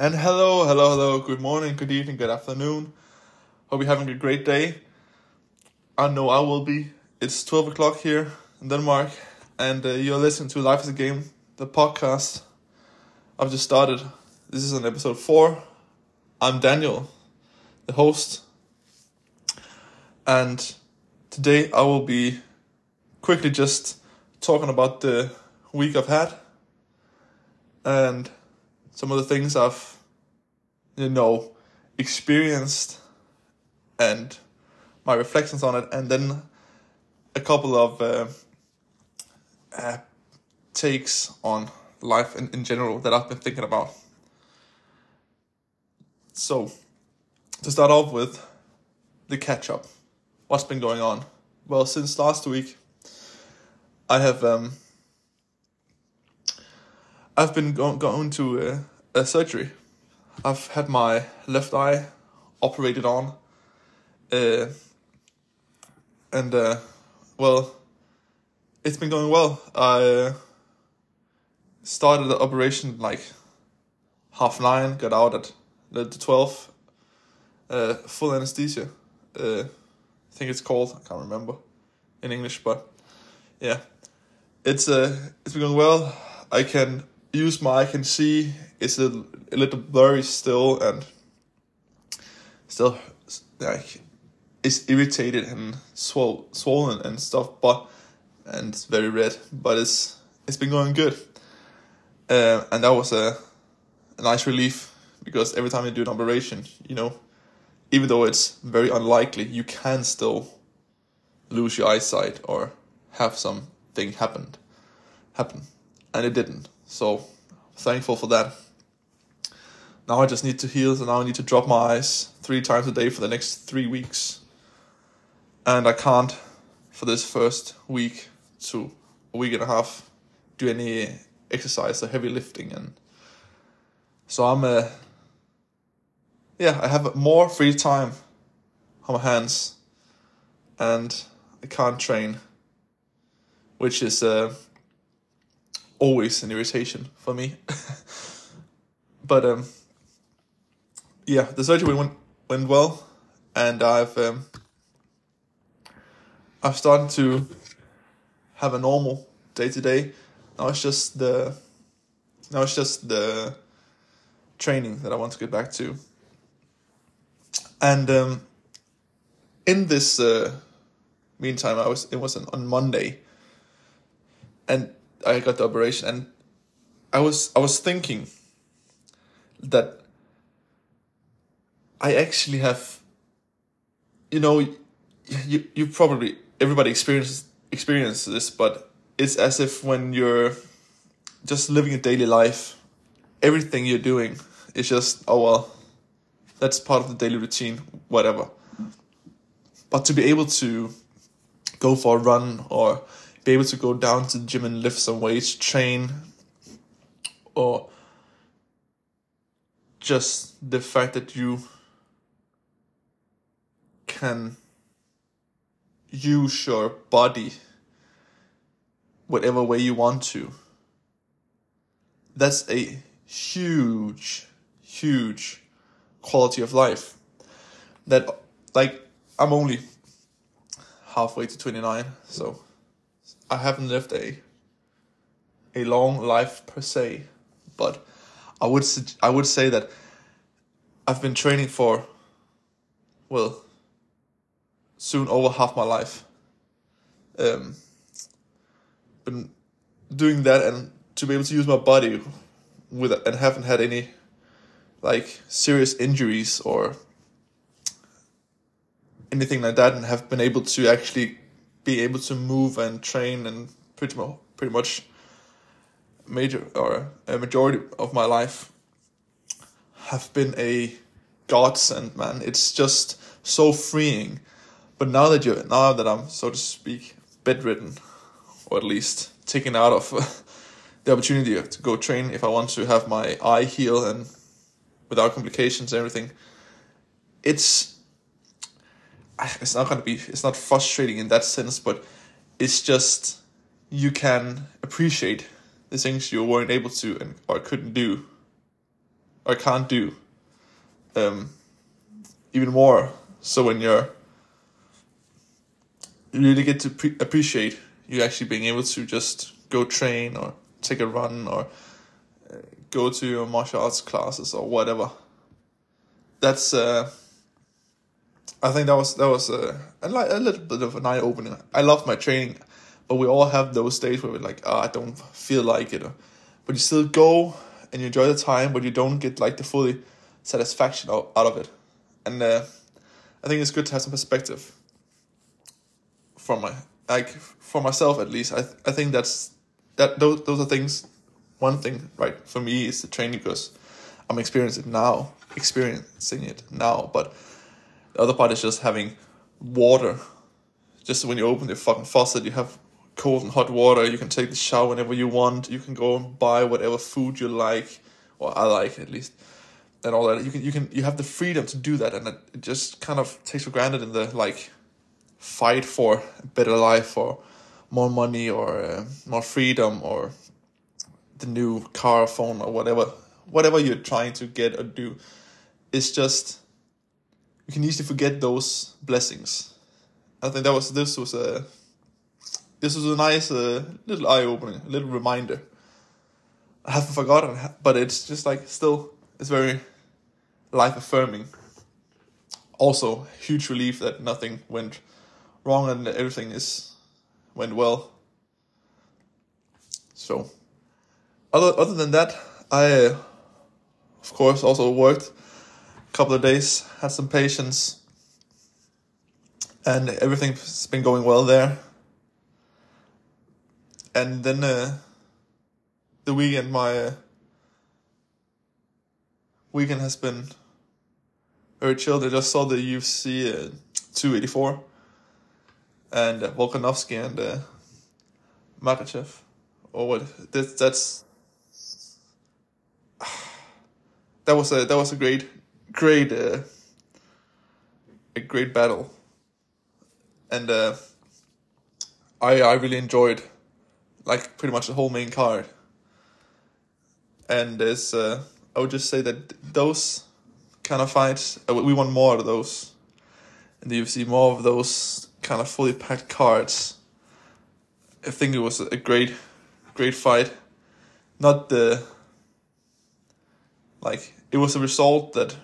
And hello, hello, hello, good morning, good evening, good afternoon. Hope you're having a great day. I know I will be. It's 12 o'clock here in Denmark, and uh, you're listening to Life is a Game, the podcast I've just started. This is on episode 4. I'm Daniel, the host, and today I will be quickly just talking about the week I've had and some of the things I've, you know, experienced and my reflections on it, and then a couple of uh, uh, takes on life in, in general that I've been thinking about. So, to start off with, the catch up. What's been going on? Well, since last week, I have um, I've been go- going to uh, a surgery. I've had my left eye operated on, uh, and uh, well, it's been going well. I started the operation like half nine, got out at the twelve. Uh, full anesthesia. Uh, I think it's called. I can't remember in English, but yeah, it's uh, it's been going well. I can use my I can see it's a, a little blurry still and still like it's irritated and swol- swollen and stuff but and it's very red but it's it's been going good. Uh, and that was a, a nice relief because every time you do an operation you know even though it's very unlikely you can still lose your eyesight or have something happen happen and it didn't so thankful for that. Now I just need to heal, so now I need to drop my eyes three times a day for the next three weeks. And I can't, for this first week to a week and a half, do any exercise or heavy lifting. And so I'm, uh, yeah, I have more free time on my hands and I can't train, which is, uh, always an irritation for me. but um, yeah, the surgery went went well, and I've um, I've started to have a normal day to day. Now it's just the now it's just the training that I want to get back to. And um, in this uh, meantime, I was it was on Monday, and I got the operation, and I was I was thinking that I actually have, you know, you you probably everybody experiences experiences this, but it's as if when you're just living a daily life, everything you're doing is just oh well, that's part of the daily routine, whatever. But to be able to go for a run or be able to go down to the gym and lift some weights, train, or just the fact that you can use your body whatever way you want to. That's a huge, huge quality of life. That, like, I'm only halfway to 29, so I haven't lived a a long life per se, but I would I would say that I've been training for well soon over half my life. Um, been doing that and to be able to use my body with and haven't had any like serious injuries or anything like that and have been able to actually be able to move and train and pretty much pretty much major or a majority of my life have been a godsend man. It's just so freeing. But now that you now that i'm so to speak bedridden or at least taken out of the opportunity to go train if i want to have my eye heal and without complications and everything it's it's not going to be it's not frustrating in that sense but it's just you can appreciate the things you weren't able to and or couldn't do or can't do. Um, even more so when you're you really get to pre- appreciate you actually being able to just go train or take a run or uh, go to your martial arts classes or whatever. That's uh, I think that was that was uh, a, a little bit of an eye opener. I love my training, but we all have those days where we're like, oh, I don't feel like it, but you still go and you enjoy the time, but you don't get like the fully satisfaction out, out of it, and uh, I think it's good to have some perspective from my like for myself at least. I I think that's that those those are things. One thing, right, for me is the training because I'm experiencing it now, experiencing it now. But the other part is just having water. Just when you open the fucking faucet, you have cold and hot water. You can take the shower whenever you want. You can go and buy whatever food you like, or I like at least, and all that. You can you can you have the freedom to do that, and it just kind of takes for granted in the like fight for a better life or more money or uh, more freedom or the new car phone or whatever whatever you're trying to get or do it's just you can easily forget those blessings. I think that was this was a this was a nice uh, little eye-opening a little reminder. I haven't forgotten but it's just like still it's very life affirming also huge relief that nothing went wrong and everything is went well. So, other other than that, I uh, of course also worked couple of days, had some patients, and everything's been going well there. And then uh, the weekend, my uh, weekend has been very chilled. I just saw the UFC uh, 284 and uh, Volkanovski and uh, Makhachev, or what? That, that's that was a that was a great great uh, a great battle, and uh, I I really enjoyed like pretty much the whole main card, and there's uh, I would just say that those kind of fights uh, we want more of those and you see more of those kind of fully packed cards. I think it was a great, great fight. Not the like it was a result that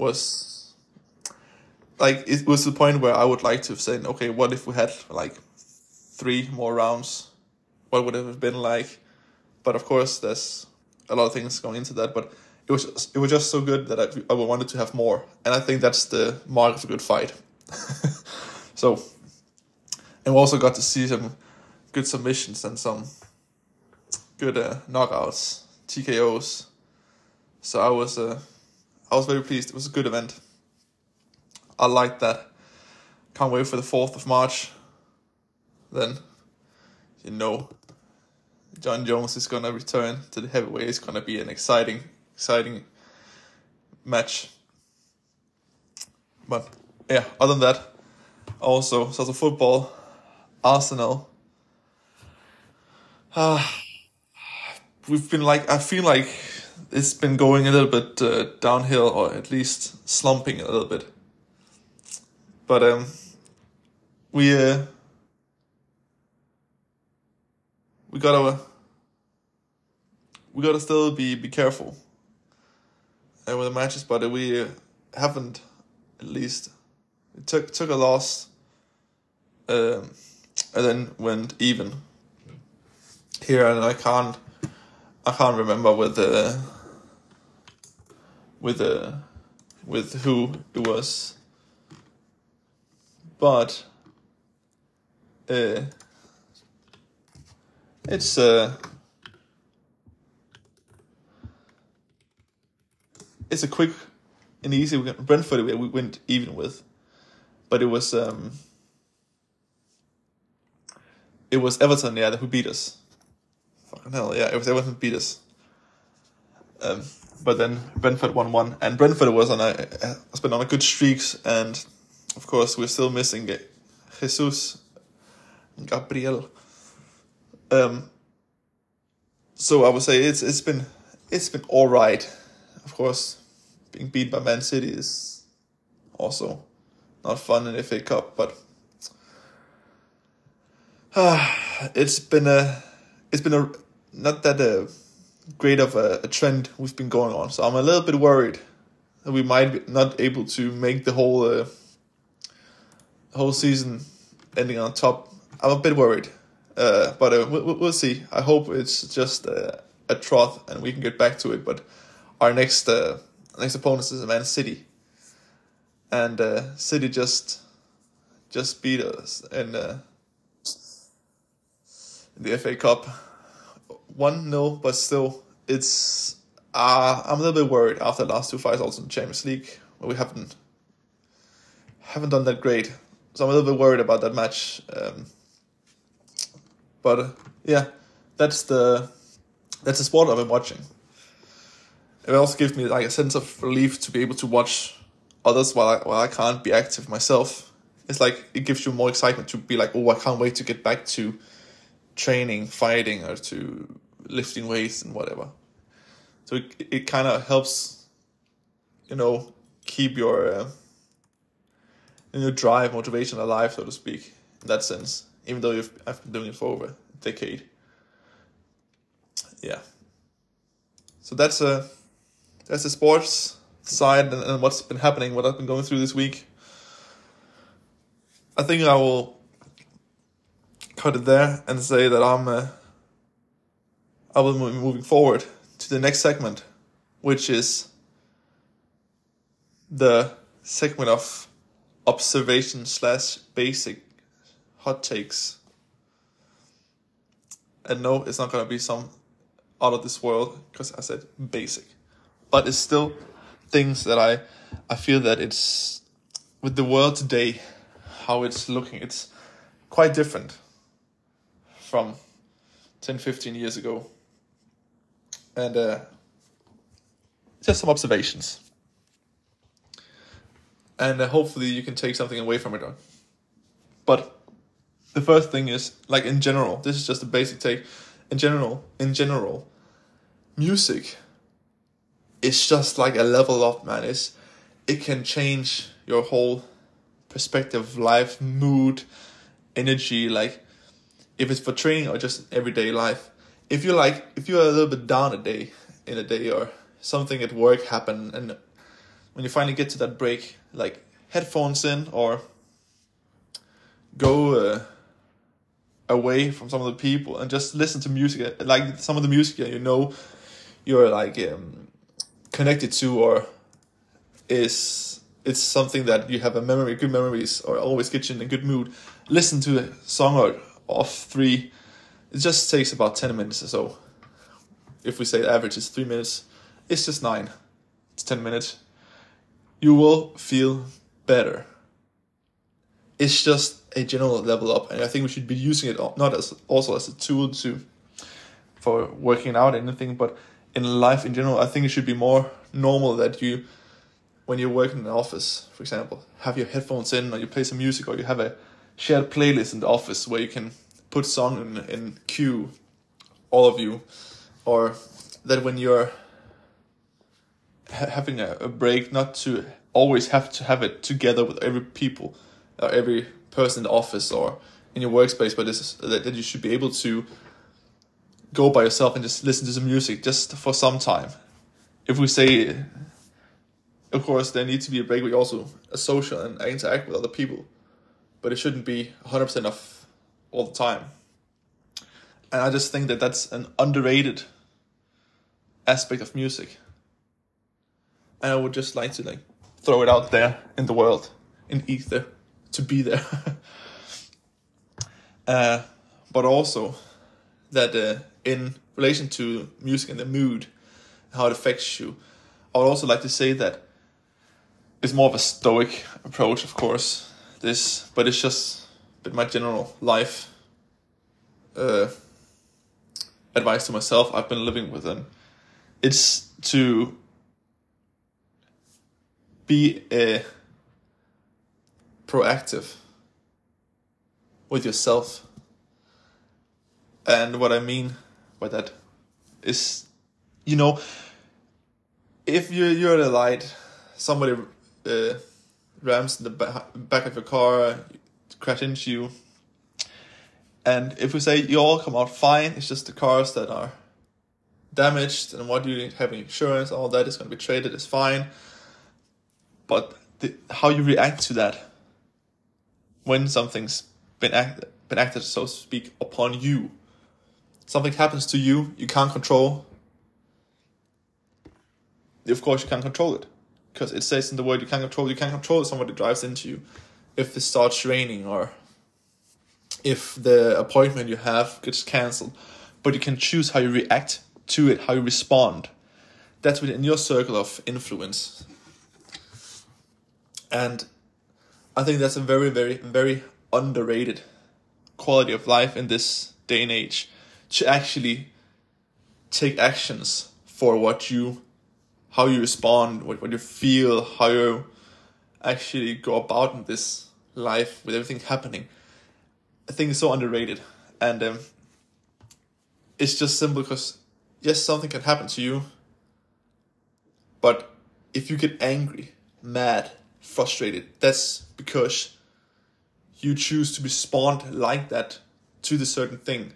was like it was the point where I would like to have said, okay, what if we had like three more rounds? What would it have been like? But of course, there's a lot of things going into that. But it was it was just so good that I, I wanted to have more, and I think that's the mark of a good fight. so, and we also got to see some good submissions and some good uh, knockouts, TKOs. So I was uh, I was very pleased. It was a good event. I liked that. Can't wait for the fourth of March. Then, you know, Jon Jones is gonna return to the heavyweight. It's gonna be an exciting exciting match. But yeah, other than that, also so the football, Arsenal. Uh, we've been like I feel like it's been going a little bit uh, downhill or at least slumping a little bit. But um, we uh, we gotta we gotta still be be careful and with the matches, but we haven't at least it took took a loss, um, and then went even. Here and I can't, I can't remember with the, with the, with who it was. But, uh, it's uh it's a quick and easy. Brentford we went even with, but it was um, it was Everton, yeah, who beat us. Fucking hell, yeah, it was Everton beat us. Um, but then Brentford won one, and Brentford was on a has been on a good streaks, and of course we're still missing Jesus, Gabriel. Um, so I would say it's it's been it's been all right. Of course, being beat by Man City is also not fun in the FA Cup, but uh, it's been a it's been a not that a great of a, a, trend we've been going on. So I'm a little bit worried that we might be not able to make the whole uh, whole season ending on top. I'm a bit worried, uh, but uh, we'll, we'll see. I hope it's just a trough and we can get back to it. But our next uh, next opponent is Man City, and uh, City just just beat us and. uh, the FA Cup. One 0 but still, it's uh, I'm a little bit worried after the last two fights, also in the Champions League, where we haven't haven't done that great. So I'm a little bit worried about that match. Um, but uh, yeah, that's the that's the sport I've been watching. It also gives me like a sense of relief to be able to watch others while I, while I can't be active myself. It's like it gives you more excitement to be like, oh, I can't wait to get back to training, fighting, or to lifting weights and whatever. So it, it kind of helps, you know, keep your uh, your drive, motivation alive, so to speak, in that sense. Even though you've I've been doing it for over a decade. Yeah. So that's a uh, that's the sports side and, and what's been happening, what I've been going through this week. I think I will cut it there and say that I'm uh, I will be moving forward to the next segment, which is the segment of observation slash basic hot takes. And no, it's not gonna be some out of this world because I said basic, but it's still things that I I feel that it's with the world today, how it's looking, it's quite different from 10, 15 years ago and uh, just some observations. And uh, hopefully you can take something away from it. But the first thing is like in general, this is just a basic take. In general, in general, music is just like a level up, man. It's it can change your whole perspective life, mood, energy, like if it's for training or just everyday life if you're like if you're a little bit down a day in a day or something at work happened and when you finally get to that break like headphones in or go uh, away from some of the people and just listen to music like some of the music that you know you're like um, connected to or is it's something that you have a memory good memories or always get you in a good mood listen to a song or of three it just takes about 10 minutes or so. If we say the average is 3 minutes, it's just 9. It's 10 minutes. You will feel better. It's just a general level up, and I think we should be using it not as also as a tool to for working out anything, but in life in general. I think it should be more normal that you, when you're working in an office, for example, have your headphones in, or you play some music, or you have a shared playlist in the office where you can put song in, in queue, all of you, or that when you're ha- having a, a break, not to always have to have it together with every people, or every person in the office or in your workspace, but this is, that, that you should be able to go by yourself and just listen to some music just for some time. If we say, of course, there needs to be a break you also social and interact with other people, but it shouldn't be 100% of all the time. And I just think that that's an underrated aspect of music. And I would just like to like throw it out there in the world, in ether, to be there. uh, but also that uh, in relation to music and the mood, how it affects you, I would also like to say that it's more of a stoic approach, of course. This, but it's just but my general life uh, advice to myself. I've been living with and it's to be a proactive with yourself. And what I mean by that is you know, if you're you're at a light, somebody uh, rams in the ba- back of your car, crash into you, and if we say you all come out fine, it's just the cars that are damaged, and what do you have insurance, all that is going to be traded is fine. But the, how you react to that when something's been acted, been acted, so to speak, upon you. Something happens to you, you can't control. Of course, you can't control it because it says in the word you can't control. You can't control somebody drives into you, if it starts raining, or if the appointment you have gets cancelled. But you can choose how you react to it, how you respond. That's within your circle of influence. And I think that's a very, very, very underrated quality of life in this day and age to actually take actions for what you how you respond what, what you feel how you actually go about in this life with everything happening i think it's so underrated and um, it's just simple because yes something can happen to you but if you get angry mad frustrated that's because you choose to respond like that to the certain thing.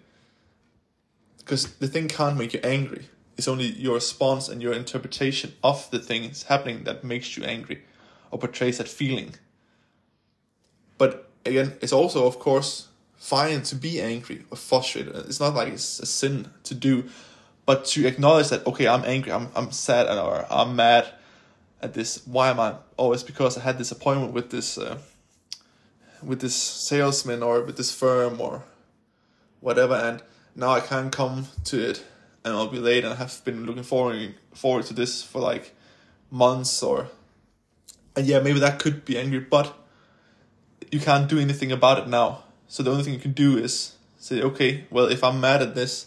Because the thing can't make you angry. It's only your response and your interpretation of the things happening that makes you angry or portrays that feeling. But again, it's also, of course, fine to be angry or frustrated. It's not like it's a sin to do, but to acknowledge that, okay, I'm angry, I'm, I'm sad, or I'm mad at this. Why am I? Oh, it's because I had this appointment with this. Uh, with this salesman or with this firm or whatever and now I can't come to it and I'll be late and I have been looking forward forward to this for like months or and yeah maybe that could be angry but you can't do anything about it now. So the only thing you can do is say okay well if I'm mad at this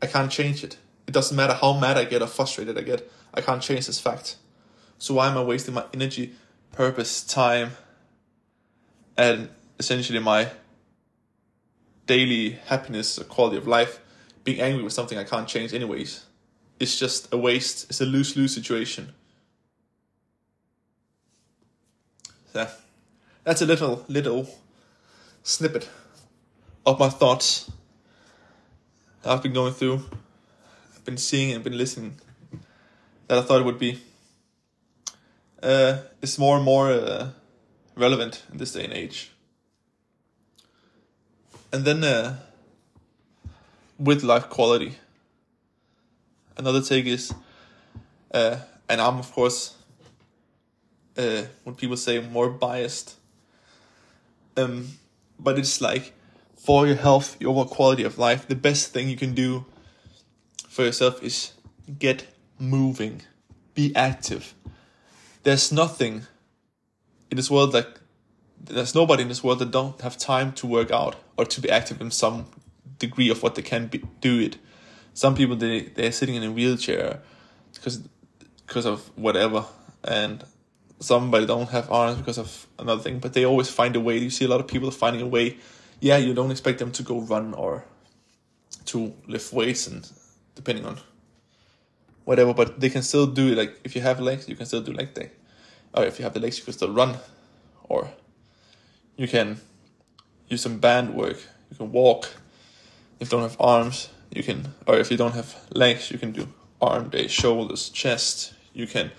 I can't change it. It doesn't matter how mad I get or frustrated I get I can't change this fact. So why am I wasting my energy purpose time and essentially my daily happiness or quality of life being angry with something I can't change anyways. It's just a waste. It's a lose lose situation. So that's a little little snippet of my thoughts I've been going through. I've been seeing and been listening that I thought it would be. Uh, it's more and more uh, relevant in this day and age. And then uh, with life quality, another take is, uh, and I'm of course, uh, when people say more biased, um, but it's like for your health, your quality of life, the best thing you can do for yourself is get moving, be active. There's nothing in this world like there's nobody in this world that don't have time to work out or to be active in some degree of what they can be, do it. Some people they they're sitting in a wheelchair because because of whatever, and somebody don't have arms because of another thing. But they always find a way. You see a lot of people finding a way. Yeah, you don't expect them to go run or to lift weights and depending on whatever, but they can still do it. Like if you have legs, you can still do leg day or if you have the legs, you can still run, or you can use some band work. You can walk. If you don't have arms, you can, or if you don't have legs, you can do arm day, shoulders, chest. You can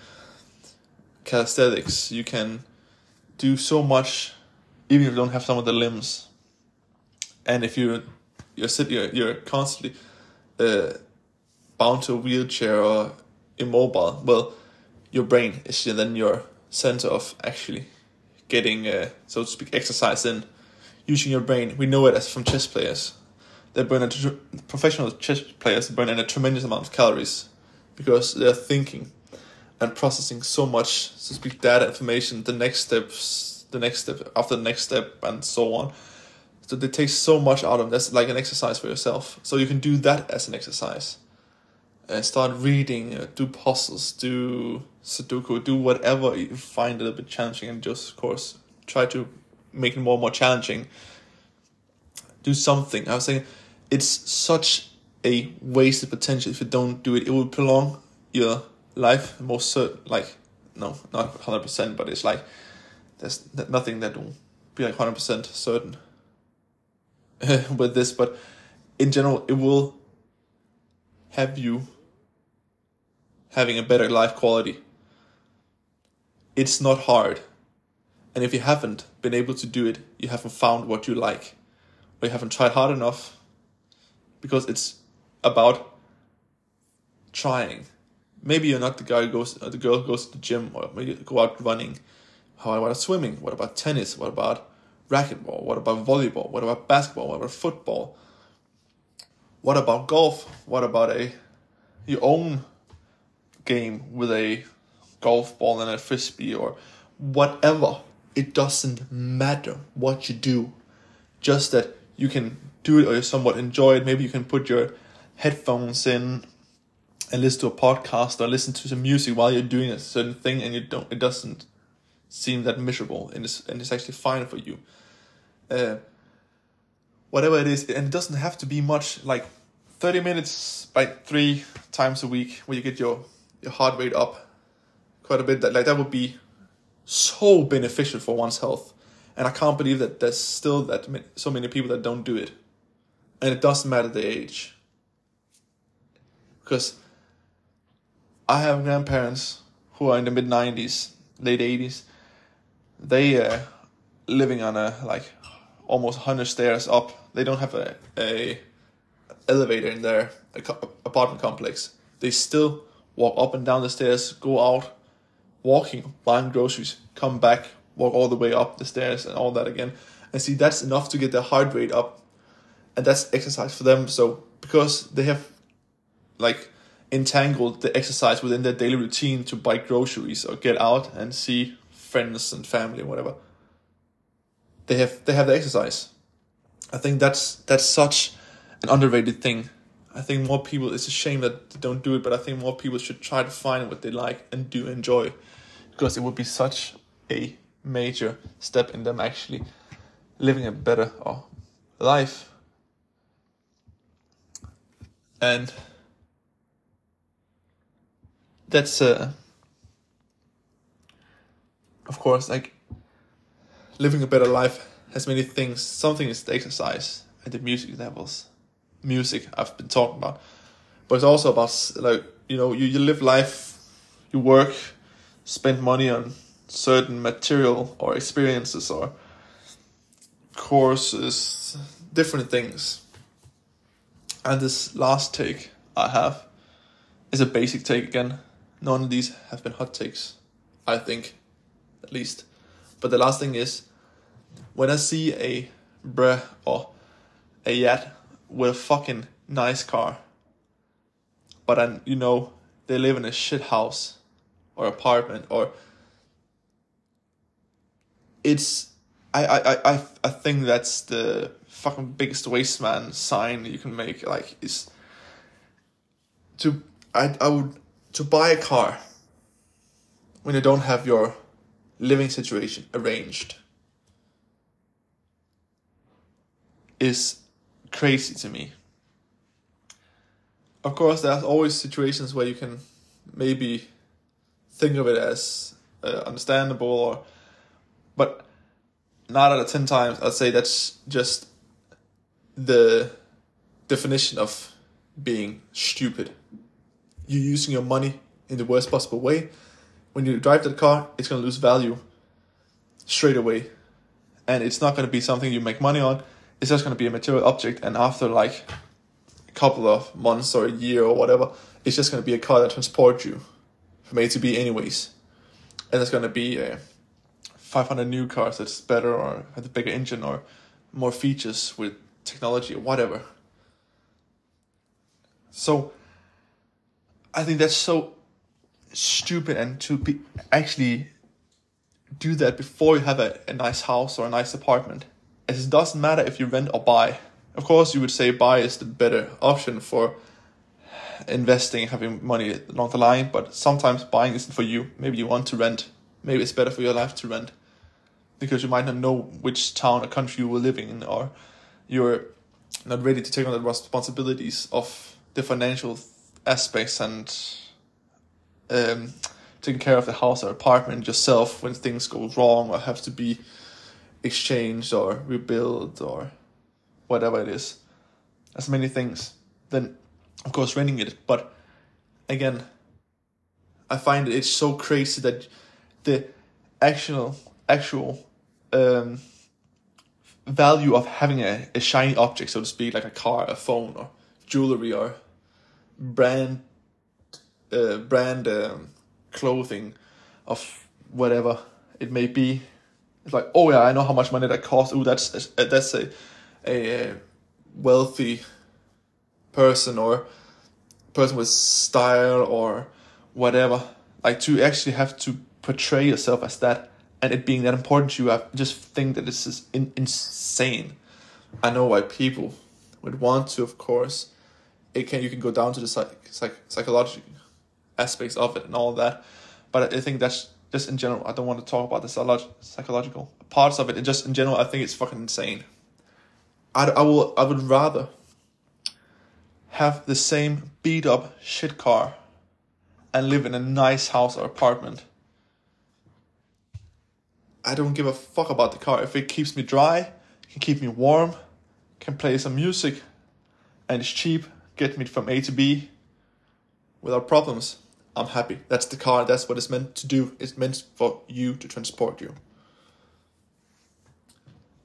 calisthenics. You can do so much, even if you don't have some of the limbs. And if you you're sitting, you're, you're constantly uh, bound to a wheelchair or immobile. Well, your brain is then your center of actually getting, uh, so to speak, exercise in, using your brain. We know it as from chess players. They burn a tr- professional chess players burn in a tremendous amount of calories because they're thinking and processing so much, so speak, data information, the next steps, the next step after the next step, and so on. So they take so much out of them. That's like an exercise for yourself. So you can do that as an exercise and start reading, uh, do puzzles, do Sudoku, do whatever you find a little bit challenging, and just of course try to make it more and more challenging. Do something. I was saying, it's such a wasted potential if you don't do it. It will prolong your life most. Like no, not hundred percent, but it's like there's nothing that will be like hundred percent certain with this. But in general, it will have you having a better life quality. It's not hard. And if you haven't been able to do it, you haven't found what you like, or you haven't tried hard enough, because it's about trying. Maybe you're not the guy who goes, uh, the girl who goes to the gym, or maybe go out running. How about swimming? What about tennis? What about racquetball? What about volleyball? What about basketball? What about football? What about golf? What about a your own game with a golf ball and a frisbee or whatever? It doesn't matter what you do, just that you can do it or you somewhat enjoy it. Maybe you can put your headphones in and listen to a podcast or listen to some music while you're doing a certain thing and you don't it doesn't seem that miserable and it's and it's actually fine for you. Uh, whatever it is, and it doesn't have to be much like 30 minutes like three times a week where you get your your heart rate up quite a bit that like that would be so beneficial for one's health and i can't believe that there's still that so many people that don't do it. And it doesn't matter the age. Because i have grandparents who are in the mid 90s late 80s they are living on a like almost 100 stairs up. They don't have a, a elevator in their apartment complex. They still walk up and down the stairs, go out, walking, buying groceries, come back, walk all the way up the stairs and all that again. And see, that's enough to get their heart rate up. And that's exercise for them. So, because they have like entangled the exercise within their daily routine to buy groceries or get out and see friends and family whatever, they have they have the exercise. I think that's that's such an underrated thing. I think more people, it's a shame that they don't do it, but I think more people should try to find what they like and do enjoy because it would be such a major step in them actually living a better uh, life. And that's, uh, of course, like living a better life has many things. Something is the exercise and the music levels music I've been talking about, but it's also about like you know you, you live life, you work, spend money on certain material or experiences or courses, different things. And this last take I have is a basic take again. None of these have been hot takes, I think, at least. But the last thing is when I see a bruh or a yat with a fucking nice car, but then you know they live in a shit house or apartment or it's I I I I think that's the fucking biggest waste man sign you can make like is to I I would to buy a car when you don't have your living situation arranged is crazy to me. Of course, there's always situations where you can maybe think of it as uh, understandable, or but nine out of ten times I'd say that's just the definition of being stupid. You're using your money in the worst possible way. When you drive that car, it's gonna lose value straight away, and it's not gonna be something you make money on it's just going to be a material object and after like a couple of months or a year or whatever it's just going to be a car that transports you from a to b anyways and it's going to be a 500 new cars that's better or has a bigger engine or more features with technology or whatever so i think that's so stupid and to be actually do that before you have a, a nice house or a nice apartment it doesn't matter if you rent or buy. Of course, you would say buy is the better option for investing, having money along the line, but sometimes buying isn't for you. Maybe you want to rent. Maybe it's better for your life to rent because you might not know which town or country you were living in, or you're not ready to take on the responsibilities of the financial aspects and um, taking care of the house or apartment yourself when things go wrong or have to be exchanged or rebuilt or whatever it is. As many things. Then, of course, renting it. But again, I find it's so crazy that the actual actual um, value of having a, a shiny object, so to speak, like a car, a phone, or jewelry, or brand uh, brand um, clothing of whatever it may be. It's like, oh yeah, I know how much money that costs. Oh, that's that's a, a wealthy person or person with style or whatever. Like to actually have to portray yourself as that and it being that important to you, I just think that this is in, insane. I know why people would want to, of course. It can you can go down to the psych, psych, psychological aspects of it and all that, but I think that's just in general. I don't want to talk about the psychological parts of it. And just in general, I think it's fucking insane. I, I will I would rather have the same beat up shit car and live in a nice house or apartment I don't give a fuck about the car. If it keeps me dry, can keep me warm, can play some music, and it's cheap, get me from A to B without problems, I'm happy. That's the car, that's what it's meant to do. It's meant for you to transport you.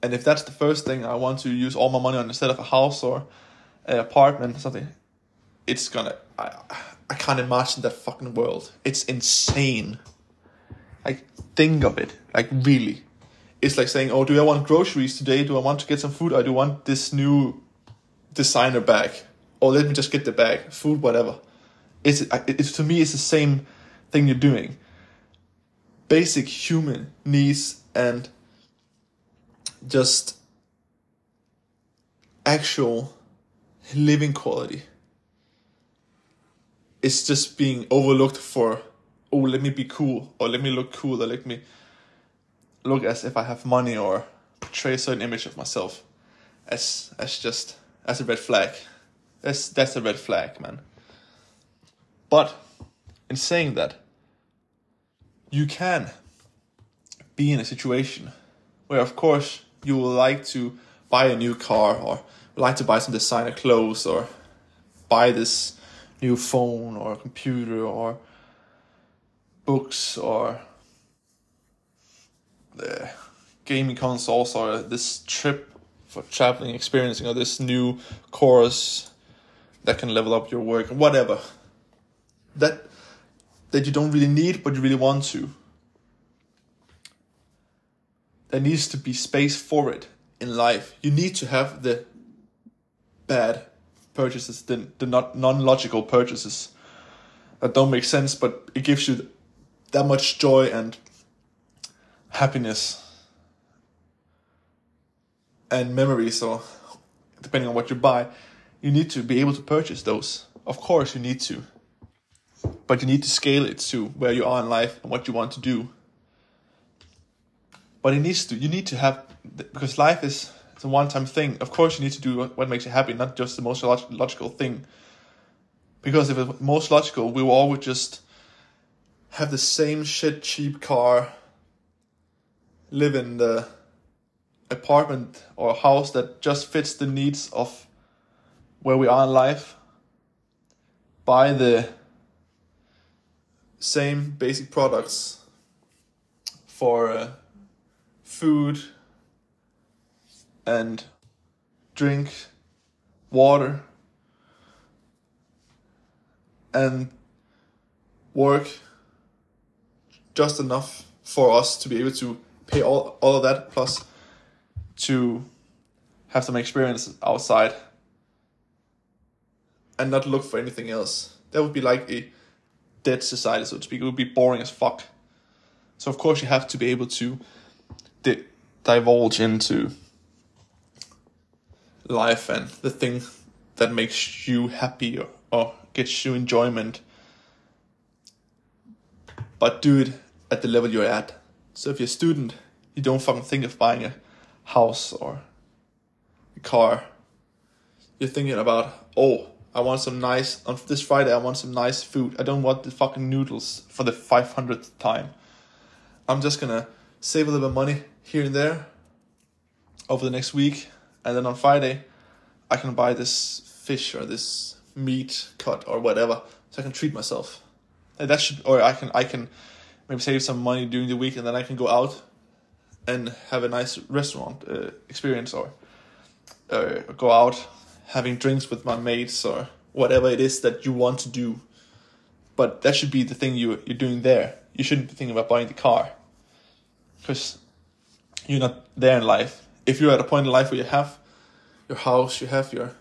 And if that's the first thing I want to use all my money on instead of a house or an apartment or something, it's gonna. I, I can't imagine that fucking world. It's insane. Like, think of it. Like, really. It's like saying, oh, do I want groceries today? Do I want to get some food? I do want this new designer bag? Or let me just get the bag, food, whatever. It's, it's to me, it's the same thing you're doing. Basic human needs and just actual living quality It's just being overlooked for oh, let me be cool, or let me look cool, or let me look as if I have money, or portray a certain image of myself as as just as a red flag. That's that's a red flag, man. But in saying that, you can be in a situation where, of course, you would like to buy a new car or like to buy some designer clothes or buy this new phone or computer or books or the gaming consoles or this trip for traveling, experiencing, or this new course that can level up your work, whatever. That that you don't really need, but you really want to. There needs to be space for it in life. You need to have the bad purchases, the, the not non logical purchases that don't make sense, but it gives you that much joy and happiness and memories so depending on what you buy you need to be able to purchase those. Of course you need to. But you need to scale it to where you are in life and what you want to do. But it needs to you need to have because life is it's a one-time thing. Of course you need to do what, makes you happy not just the most logical thing. Because if it's most logical we will always just have the same shit cheap car, live in the apartment or house that just fits the needs of where we are in life, buy the same basic products for uh, food and drink, water, and work just enough for us to be able to pay all, all of that plus to have some experience outside and not look for anything else. That would be like a dead society, so to speak. It would be boring as fuck. So of course you have to be able to di- divulge into life and the thing that makes you happy or, or gets you enjoyment but it at the level you're at. So if you're a student, you don't fucking think of buying a house or a car. You're thinking about, oh, I want some nice on this Friday. I want some nice food. I don't want the fucking noodles for the five hundredth time. I'm just gonna save a little bit of money here and there over the next week, and then on Friday, I can buy this fish or this meat cut or whatever, so I can treat myself. And that should, or I can I can maybe save some money during the week, and then I can go out and have a nice restaurant uh, experience or uh, go out having drinks with my mates or whatever it is that you want to do. But that should be the thing you you're doing there. You shouldn't be thinking about buying the car because you're not there in life. If you're at a point in life where you have your house, you have your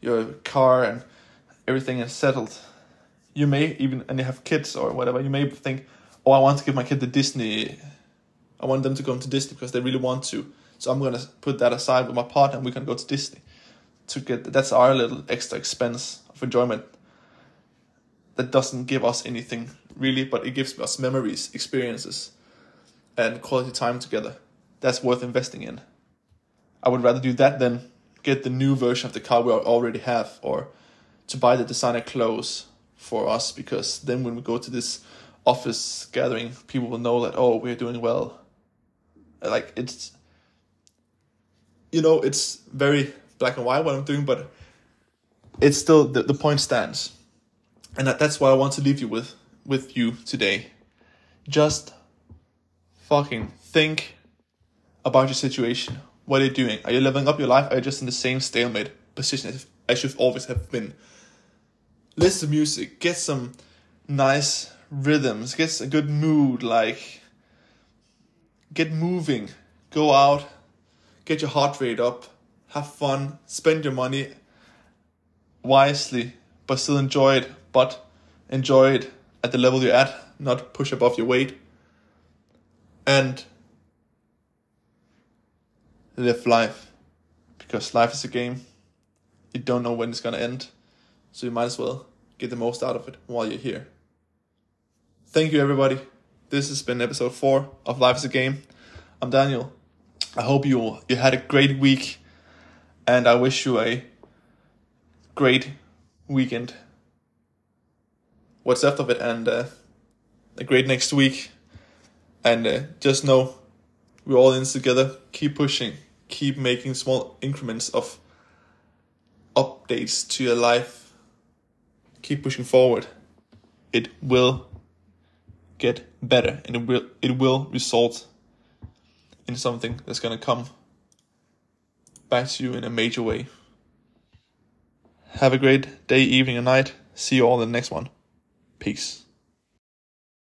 your car and everything is settled, you may even and you have kids or whatever. You may think, "Oh, I want to give my kid the Disney. I want them to go to Disney because they really want to." So I'm gonna put that aside with my partner, and we can go to Disney to get. That's our little extra expense of enjoyment. That doesn't give us anything really, but it gives us memories, experiences, and quality time together. That's worth investing in. I would rather do that than get the new version of the car we already have, or to buy the designer clothes for us, because then when we go to this office gathering, people will know that oh we're doing well. Like it's you know, it's very black and white what I'm doing, but it's still the, the point stands. And that, that's what I want to leave you with with you today. Just fucking think about your situation. What are you doing? Are you living up your life? Are you just in the same stalemate position as, as you've always have been? Listen to music, get some nice rhythms, get a good mood, like get moving, go out, get your heart rate up, have fun, spend your money wisely, but still enjoy it, but enjoy it at the level you're at, not push above your weight. And live life. Because life is a game. You don't know when it's gonna end. So you might as well get the most out of it while you're here. Thank you everybody. This has been episode four of Life is a Game. I'm Daniel. I hope you you had a great week, and I wish you a great weekend. What's left of it, and uh, a great next week. And uh, just know we're all in together. Keep pushing. Keep making small increments of updates to your life. Keep pushing forward. It will get better, and it will it will result in something that's going to come back to you in a major way. Have a great day, evening, and night. See you all in the next one. Peace.